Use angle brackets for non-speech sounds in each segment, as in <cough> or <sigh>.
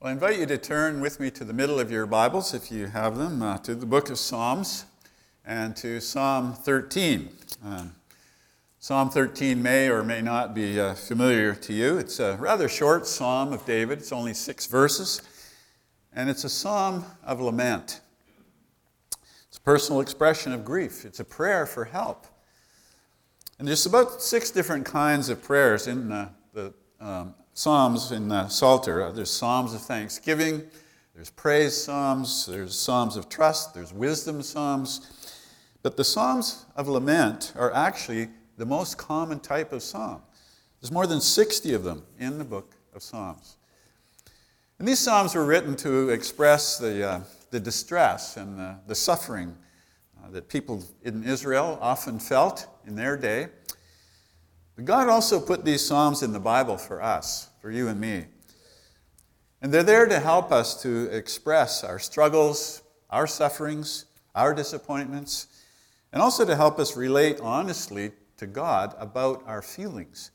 Well, I invite you to turn with me to the middle of your Bibles, if you have them, uh, to the book of Psalms and to Psalm 13. Um, psalm 13 may or may not be uh, familiar to you. It's a rather short psalm of David, it's only six verses, and it's a psalm of lament. It's a personal expression of grief, it's a prayer for help. And there's about six different kinds of prayers in uh, the um, Psalms in the Psalter. Uh, there's Psalms of thanksgiving, there's praise Psalms, there's Psalms of trust, there's wisdom Psalms. But the Psalms of lament are actually the most common type of psalm. There's more than 60 of them in the book of Psalms. And these Psalms were written to express the, uh, the distress and the, the suffering uh, that people in Israel often felt in their day. But God also put these Psalms in the Bible for us for you and me. And they're there to help us to express our struggles, our sufferings, our disappointments, and also to help us relate honestly to God about our feelings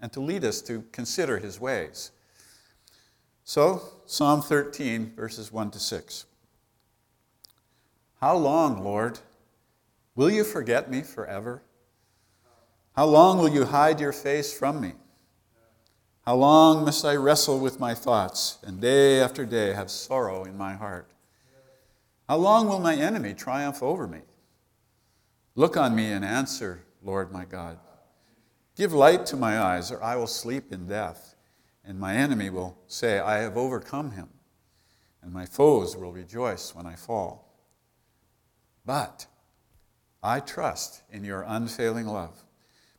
and to lead us to consider his ways. So, Psalm 13, verses 1 to 6. How long, Lord, will you forget me forever? How long will you hide your face from me? How long must I wrestle with my thoughts and day after day have sorrow in my heart? How long will my enemy triumph over me? Look on me and answer, Lord my God. Give light to my eyes, or I will sleep in death, and my enemy will say, I have overcome him, and my foes will rejoice when I fall. But I trust in your unfailing love.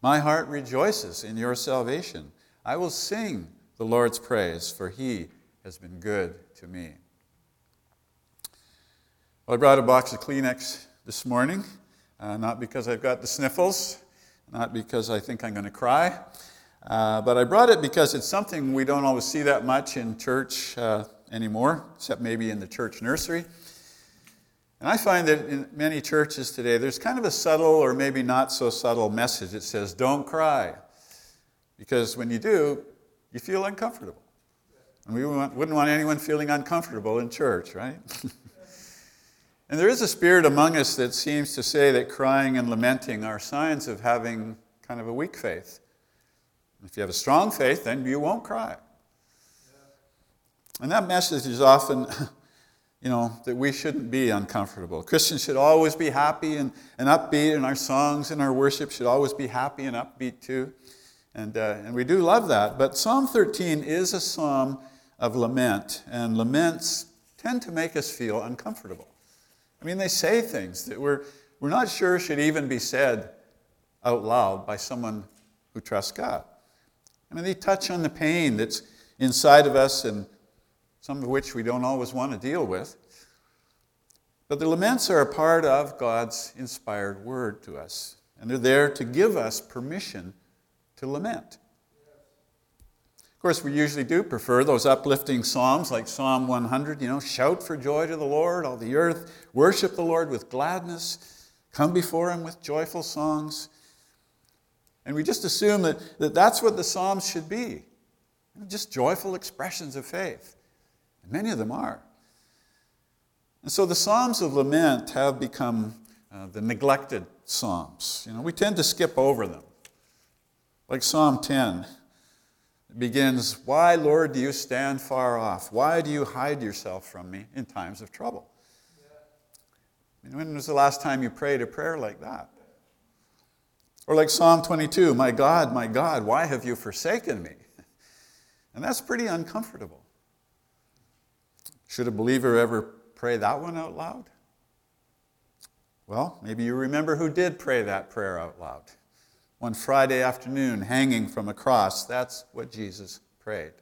My heart rejoices in your salvation. I will sing the Lord's praise, for he has been good to me. Well, I brought a box of Kleenex this morning, uh, not because I've got the sniffles, not because I think I'm going to cry, uh, but I brought it because it's something we don't always see that much in church uh, anymore, except maybe in the church nursery. And I find that in many churches today, there's kind of a subtle or maybe not so subtle message that says, don't cry. Because when you do, you feel uncomfortable. And we wouldn't want anyone feeling uncomfortable in church, right? <laughs> and there is a spirit among us that seems to say that crying and lamenting are signs of having kind of a weak faith. If you have a strong faith, then you won't cry. And that message is often, <laughs> you know, that we shouldn't be uncomfortable. Christians should always be happy and, and upbeat, and our songs and our worship should always be happy and upbeat too. And, uh, and we do love that. But Psalm 13 is a psalm of lament, and laments tend to make us feel uncomfortable. I mean, they say things that we're, we're not sure should even be said out loud by someone who trusts God. I mean, they touch on the pain that's inside of us and some of which we don't always want to deal with. But the laments are a part of God's inspired word to us, and they're there to give us permission to lament. Of course, we usually do prefer those uplifting psalms like Psalm 100, you know, shout for joy to the Lord, all the earth, worship the Lord with gladness, come before him with joyful songs. And we just assume that, that that's what the psalms should be just joyful expressions of faith. And many of them are. And so the Psalms of Lament have become uh, the neglected Psalms. You know, we tend to skip over them. Like Psalm 10, it begins, Why, Lord, do you stand far off? Why do you hide yourself from me in times of trouble? when was the last time you prayed a prayer like that? Or like Psalm 22, My God, my God, why have you forsaken me? And that's pretty uncomfortable. Should a believer ever pray that one out loud? Well, maybe you remember who did pray that prayer out loud one Friday afternoon hanging from a cross. That's what Jesus prayed.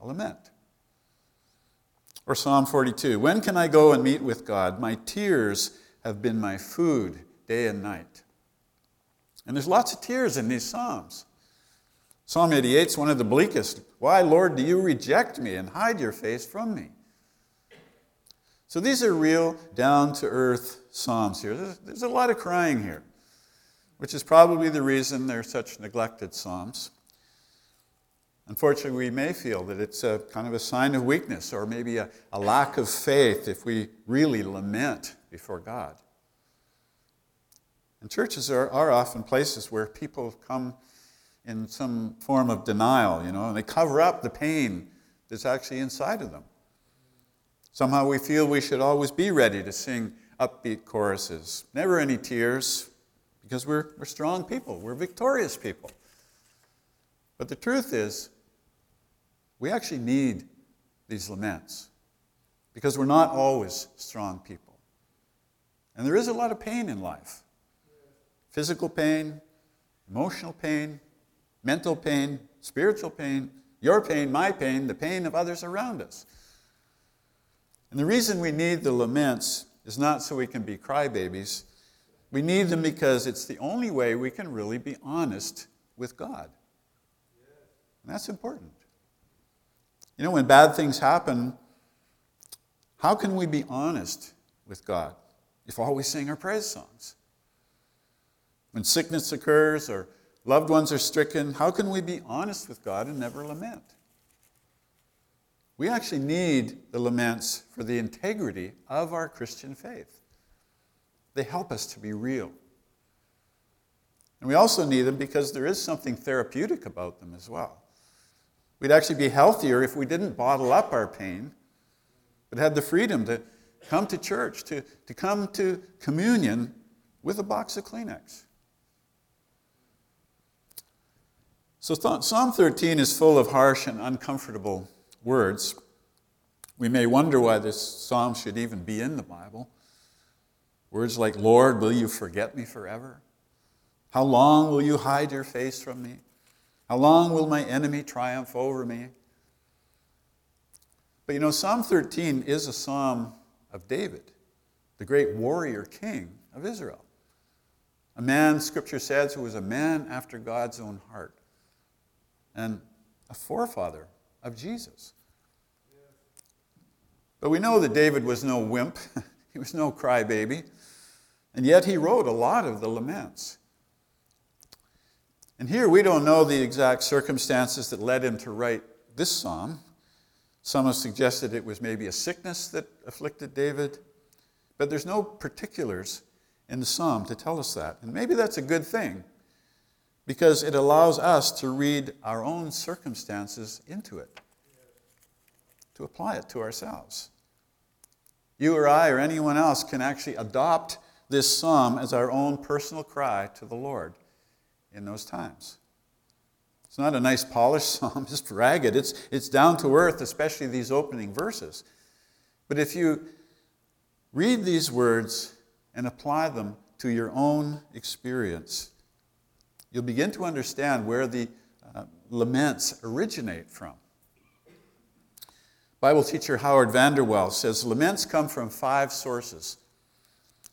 A lament. Or Psalm 42 When can I go and meet with God? My tears have been my food day and night. And there's lots of tears in these Psalms. Psalm 88 is one of the bleakest. Why, Lord, do you reject me and hide your face from me? So these are real, down to earth Psalms here. There's, there's a lot of crying here which is probably the reason they're such neglected psalms. Unfortunately, we may feel that it's a kind of a sign of weakness or maybe a, a lack of faith if we really lament before God. And churches are, are often places where people come in some form of denial, you know, and they cover up the pain that's actually inside of them. Somehow we feel we should always be ready to sing upbeat choruses, never any tears, because we're, we're strong people, we're victorious people. But the truth is, we actually need these laments because we're not always strong people. And there is a lot of pain in life physical pain, emotional pain, mental pain, spiritual pain, your pain, my pain, the pain of others around us. And the reason we need the laments is not so we can be crybabies. We need them because it's the only way we can really be honest with God. And that's important. You know, when bad things happen, how can we be honest with God if all we sing are praise songs? When sickness occurs or loved ones are stricken, how can we be honest with God and never lament? We actually need the laments for the integrity of our Christian faith. They help us to be real. And we also need them because there is something therapeutic about them as well. We'd actually be healthier if we didn't bottle up our pain, but had the freedom to come to church, to, to come to communion with a box of Kleenex. So, Psalm 13 is full of harsh and uncomfortable words. We may wonder why this psalm should even be in the Bible. Words like, Lord, will you forget me forever? How long will you hide your face from me? How long will my enemy triumph over me? But you know, Psalm 13 is a psalm of David, the great warrior king of Israel. A man, scripture says, who was a man after God's own heart and a forefather of Jesus. But we know that David was no wimp, <laughs> he was no crybaby, and yet he wrote a lot of the laments. And here we don't know the exact circumstances that led him to write this psalm. Some have suggested it was maybe a sickness that afflicted David, but there's no particulars in the psalm to tell us that. And maybe that's a good thing because it allows us to read our own circumstances into it, to apply it to ourselves. You or I or anyone else can actually adopt this psalm as our own personal cry to the Lord in those times. It's not a nice polished <laughs> psalm, it's ragged. It's, it's down to earth, especially these opening verses. But if you read these words and apply them to your own experience, you'll begin to understand where the uh, laments originate from. Bible teacher Howard Vanderwell says laments come from five sources.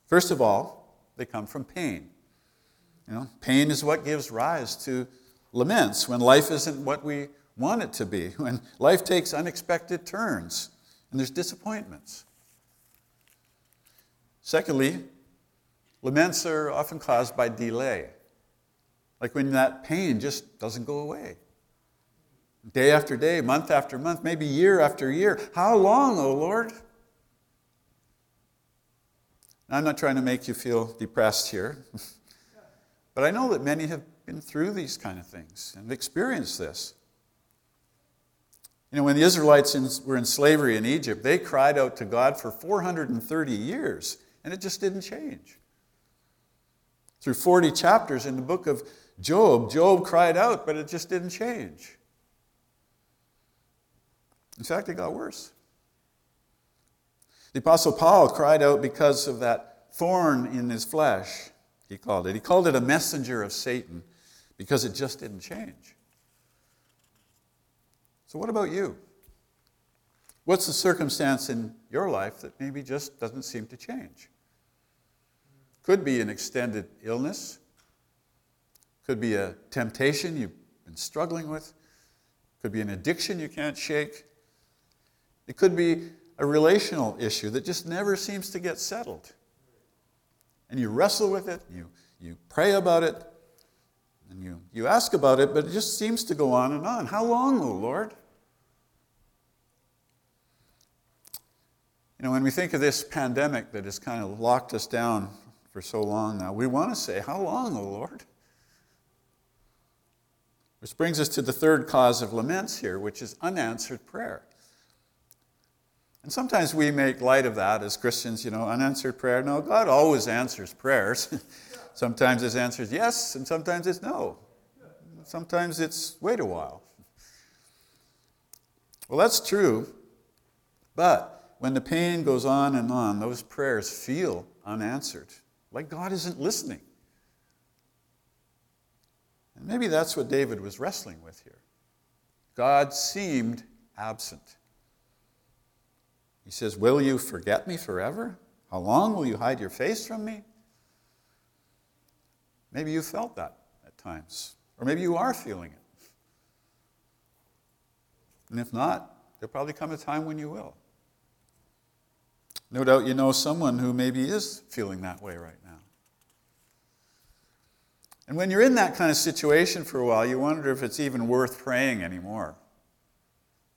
First of all, they come from pain. You know, pain is what gives rise to laments when life isn't what we want it to be, <laughs> when life takes unexpected turns and there's disappointments. Secondly, laments are often caused by delay, like when that pain just doesn't go away. Day after day, month after month, maybe year after year. How long, O oh Lord? I'm not trying to make you feel depressed here. <laughs> But I know that many have been through these kind of things and experienced this. You know, when the Israelites in, were in slavery in Egypt, they cried out to God for 430 years, and it just didn't change. Through 40 chapters in the book of Job, Job cried out, but it just didn't change. In fact, it got worse. The Apostle Paul cried out because of that thorn in his flesh he called it. He called it a messenger of Satan because it just didn't change. So, what about you? What's the circumstance in your life that maybe just doesn't seem to change? Could be an extended illness, could be a temptation you've been struggling with, could be an addiction you can't shake, it could be a relational issue that just never seems to get settled and you wrestle with it, you, you pray about it, And you, you ask about it, but it just seems to go on and on. How long, O Lord? You know, when we think of this pandemic that has kind of locked us down for so long now, we want to say, How long, O Lord? Which brings us to the third cause of laments here, which is unanswered prayer. And sometimes we make light of that as Christians, you know, unanswered prayer. No, God always answers prayers. <laughs> sometimes his answer is yes, and sometimes it's no. Sometimes it's wait a while. Well, that's true, but when the pain goes on and on, those prayers feel unanswered, like God isn't listening. And maybe that's what David was wrestling with here. God seemed absent. He says, Will you forget me forever? How long will you hide your face from me? Maybe you felt that at times, or maybe you are feeling it. And if not, there'll probably come a time when you will. No doubt you know someone who maybe is feeling that way right now. And when you're in that kind of situation for a while, you wonder if it's even worth praying anymore.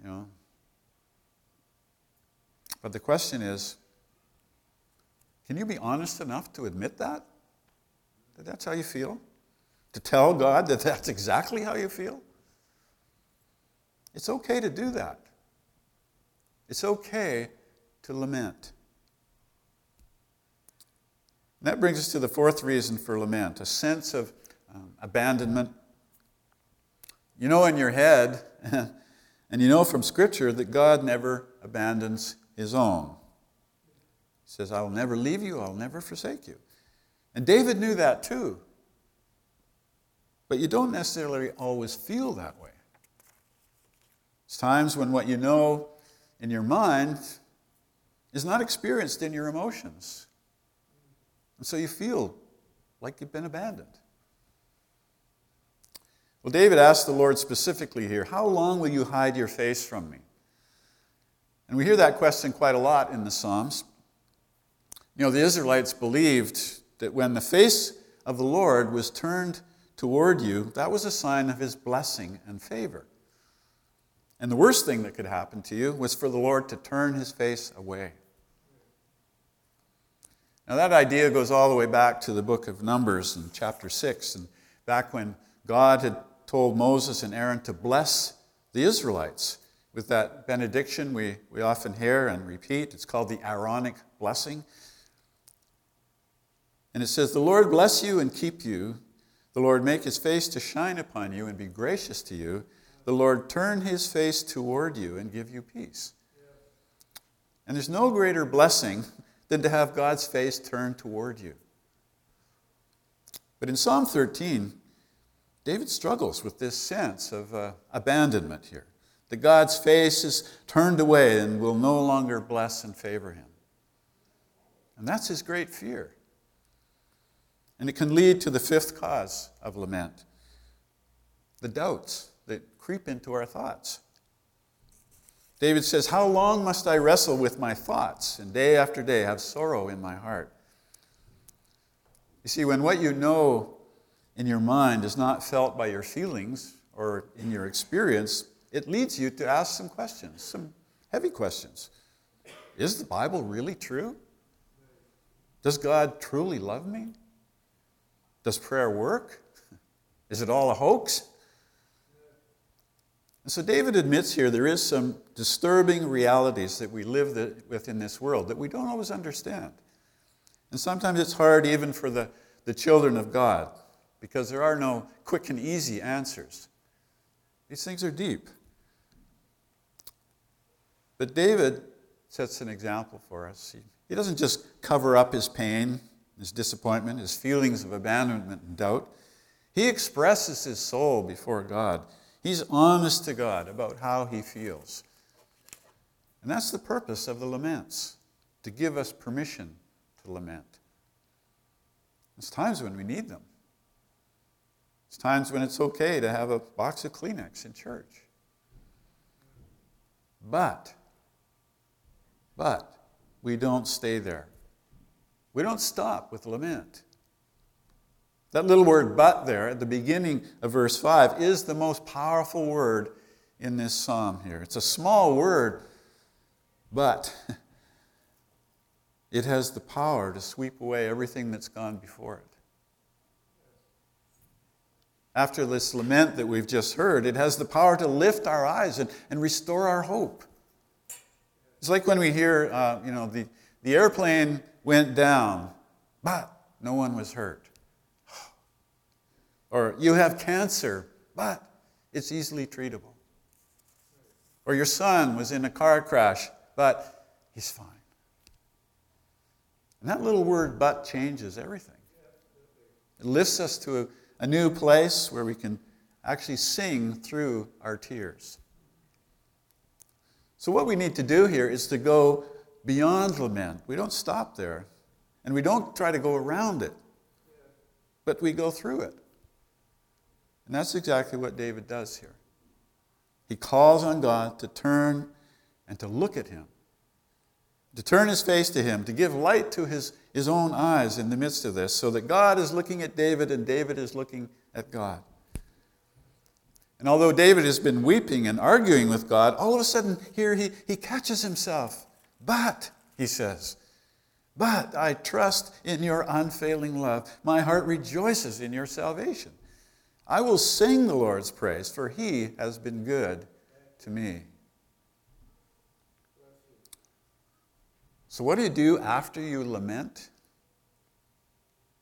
You know, but the question is can you be honest enough to admit that? That that's how you feel? To tell God that that's exactly how you feel? It's okay to do that. It's okay to lament. And that brings us to the fourth reason for lament a sense of um, abandonment. You know in your head, <laughs> and you know from Scripture, that God never abandons his own. He says, I will never leave you, I'll never forsake you. And David knew that too. But you don't necessarily always feel that way. It's times when what you know in your mind is not experienced in your emotions. And so you feel like you've been abandoned. Well, David asked the Lord specifically here, How long will you hide your face from me? And we hear that question quite a lot in the Psalms. You know, the Israelites believed that when the face of the Lord was turned toward you, that was a sign of his blessing and favor. And the worst thing that could happen to you was for the Lord to turn his face away. Now, that idea goes all the way back to the book of Numbers in chapter 6, and back when God had told Moses and Aaron to bless the Israelites with that benediction we, we often hear and repeat. It's called the Aaronic blessing. And it says, The Lord bless you and keep you. The Lord make his face to shine upon you and be gracious to you. The Lord turn his face toward you and give you peace. And there's no greater blessing than to have God's face turned toward you. But in Psalm 13, David struggles with this sense of uh, abandonment here that God's face is turned away and will no longer bless and favor him. And that's his great fear. And it can lead to the fifth cause of lament the doubts that creep into our thoughts. David says, How long must I wrestle with my thoughts and day after day have sorrow in my heart? You see, when what you know in your mind is not felt by your feelings or in your experience, it leads you to ask some questions, some heavy questions. Is the Bible really true? Does God truly love me? Does prayer work? <laughs> Is it all a hoax? And so David admits here there is some disturbing realities that we live with in this world that we don't always understand. And sometimes it's hard even for the, the children of God because there are no quick and easy answers. These things are deep. But David sets an example for us. He, he doesn't just cover up his pain, his disappointment, his feelings of abandonment and doubt. He expresses his soul before God. He's honest to God about how he feels. And that's the purpose of the laments, to give us permission to lament. There's times when we need them. It's times when it's okay to have a box of Kleenex in church. But but we don't stay there. We don't stop with lament. That little word but there at the beginning of verse 5 is the most powerful word in this psalm here. It's a small word, but <laughs> it has the power to sweep away everything that's gone before it. After this lament that we've just heard, it has the power to lift our eyes and, and restore our hope. It's like when we hear, uh, you know, the, the airplane went down, but no one was hurt. Or you have cancer, but it's easily treatable. Or your son was in a car crash, but he's fine. And that little word but changes everything. It lifts us to a, a new place where we can actually sing through our tears. So, what we need to do here is to go beyond lament. We don't stop there, and we don't try to go around it, but we go through it. And that's exactly what David does here. He calls on God to turn and to look at him, to turn his face to him, to give light to his, his own eyes in the midst of this, so that God is looking at David and David is looking at God. And although David has been weeping and arguing with God, all of a sudden here he, he catches himself. But, he says, but I trust in your unfailing love. My heart rejoices in your salvation. I will sing the Lord's praise, for he has been good to me. So, what do you do after you lament?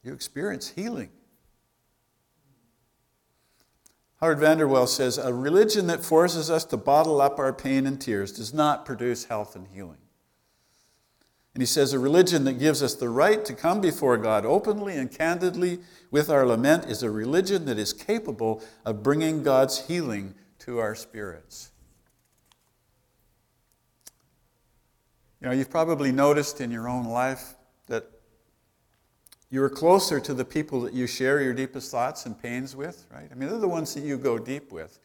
You experience healing. Howard Vanderwell says a religion that forces us to bottle up our pain and tears does not produce health and healing. And he says a religion that gives us the right to come before God openly and candidly with our lament is a religion that is capable of bringing God's healing to our spirits. You know, you've probably noticed in your own life that you're closer to the people that you share your deepest thoughts and pains with, right? I mean, they're the ones that you go deep with,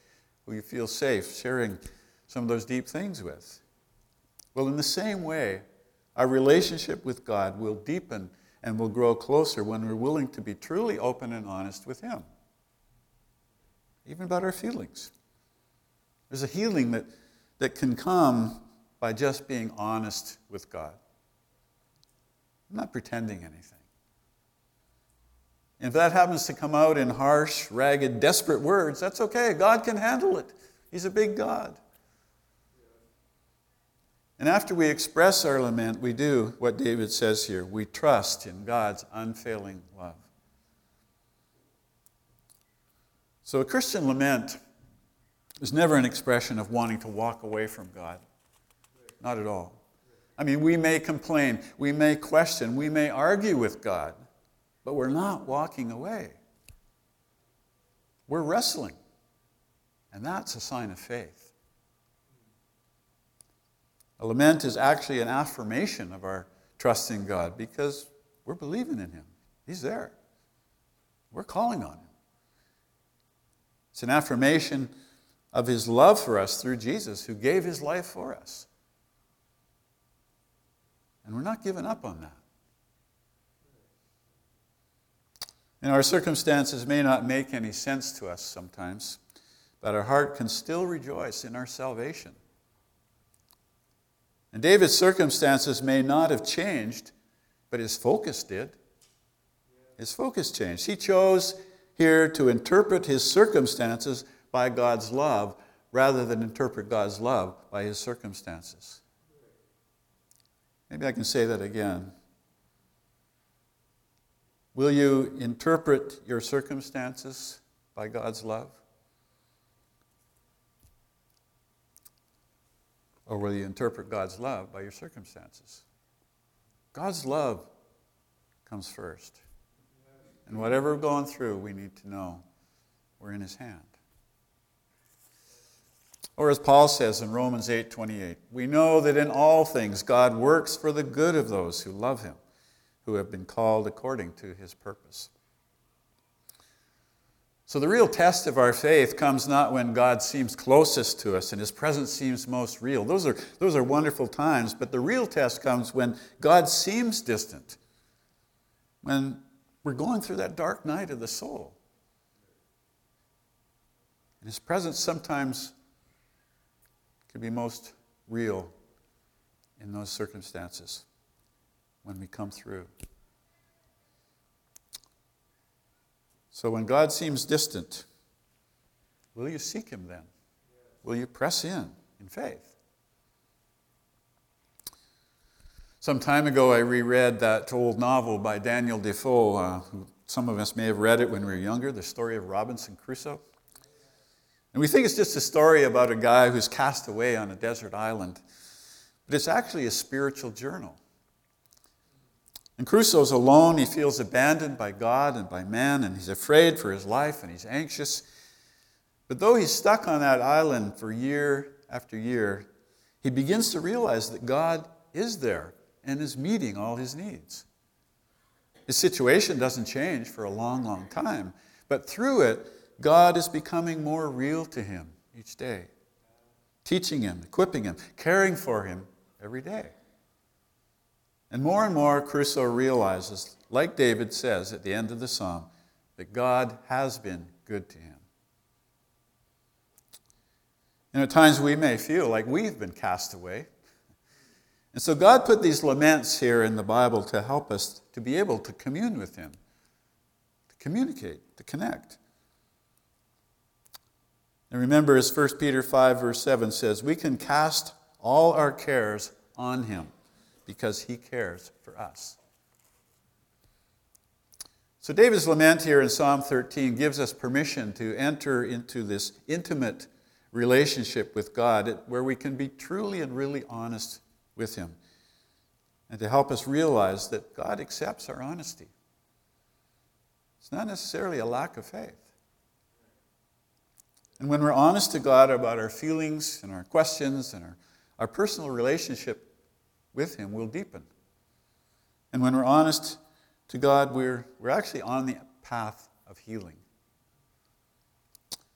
who you feel safe sharing some of those deep things with. Well, in the same way, our relationship with God will deepen and will grow closer when we're willing to be truly open and honest with Him, even about our feelings. There's a healing that, that can come by just being honest with God. I'm not pretending anything. If that happens to come out in harsh, ragged, desperate words, that's okay. God can handle it. He's a big God. And after we express our lament, we do what David says here we trust in God's unfailing love. So a Christian lament is never an expression of wanting to walk away from God. Not at all. I mean, we may complain, we may question, we may argue with God, but we're not walking away. We're wrestling. And that's a sign of faith. A lament is actually an affirmation of our trust in God because we're believing in Him. He's there. We're calling on Him. It's an affirmation of His love for us through Jesus, who gave His life for us. And we're not giving up on that. And our circumstances may not make any sense to us sometimes, but our heart can still rejoice in our salvation. And David's circumstances may not have changed, but his focus did. His focus changed. He chose here to interpret his circumstances by God's love rather than interpret God's love by his circumstances. Maybe I can say that again. Will you interpret your circumstances by God's love? Or will you interpret God's love by your circumstances? God's love comes first. And whatever we're going through, we need to know we're in His hand. Or as Paul says in Romans 8 28, we know that in all things God works for the good of those who love Him, who have been called according to His purpose. So, the real test of our faith comes not when God seems closest to us and his presence seems most real. Those are, those are wonderful times, but the real test comes when God seems distant, when we're going through that dark night of the soul. And His presence sometimes can be most real in those circumstances when we come through. So when God seems distant, will you seek Him then? Will you press in in faith? Some time ago, I reread that old novel by Daniel Defoe. Uh, some of us may have read it when we were younger, the story of Robinson Crusoe. And we think it's just a story about a guy who's cast away on a desert island, but it's actually a spiritual journal. And Crusoe's alone. He feels abandoned by God and by man, and he's afraid for his life and he's anxious. But though he's stuck on that island for year after year, he begins to realize that God is there and is meeting all his needs. His situation doesn't change for a long, long time, but through it, God is becoming more real to him each day, teaching him, equipping him, caring for him every day. And more and more, Crusoe realizes, like David says at the end of the psalm, that God has been good to him. And at times we may feel like we've been cast away. And so God put these laments here in the Bible to help us to be able to commune with Him, to communicate, to connect. And remember, as 1 Peter 5, verse 7 says, we can cast all our cares on Him because He cares for us. So, David's lament here in Psalm 13 gives us permission to enter into this intimate relationship with God where we can be truly and really honest with Him and to help us realize that God accepts our honesty. It's not necessarily a lack of faith. And when we're honest to God about our feelings and our questions and our, our personal relationship with Him will deepen. And when we're honest to God, we're, we're actually on the path of healing.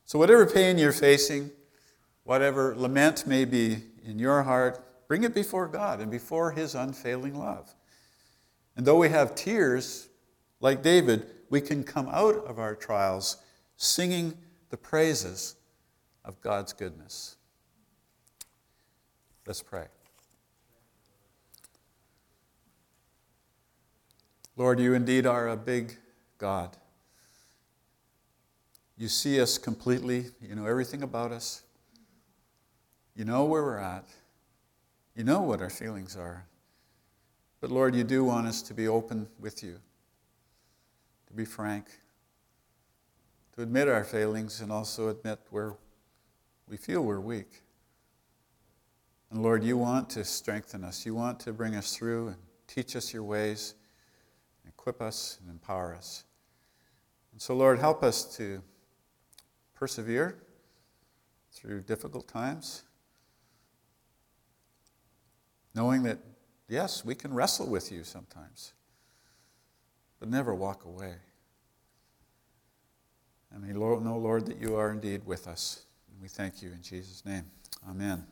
So, whatever pain you're facing, whatever lament may be in your heart, bring it before God and before His unfailing love. And though we have tears, like David, we can come out of our trials singing the praises of God's goodness. Let's pray. Lord, you indeed are a big God. You see us completely. You know everything about us. You know where we're at. You know what our feelings are. But Lord, you do want us to be open with you, to be frank, to admit our failings and also admit where we feel we're weak. And Lord, you want to strengthen us. You want to bring us through and teach us your ways, equip us and empower us. And so, Lord, help us to persevere through difficult times, knowing that, yes, we can wrestle with you sometimes, but never walk away. And we know, Lord, that you are indeed with us. And We thank you in Jesus' name. Amen.